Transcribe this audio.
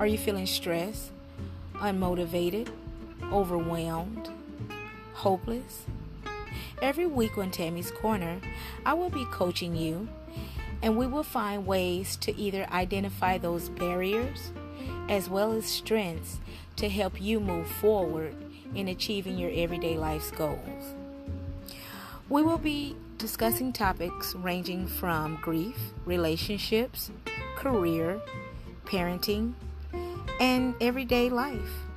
Are you feeling stressed, unmotivated, overwhelmed, hopeless? Every week on Tammy's Corner, I will be coaching you, and we will find ways to either identify those barriers as well as strengths to help you move forward in achieving your everyday life's goals. We will be discussing topics ranging from grief, relationships, career, parenting, and everyday life.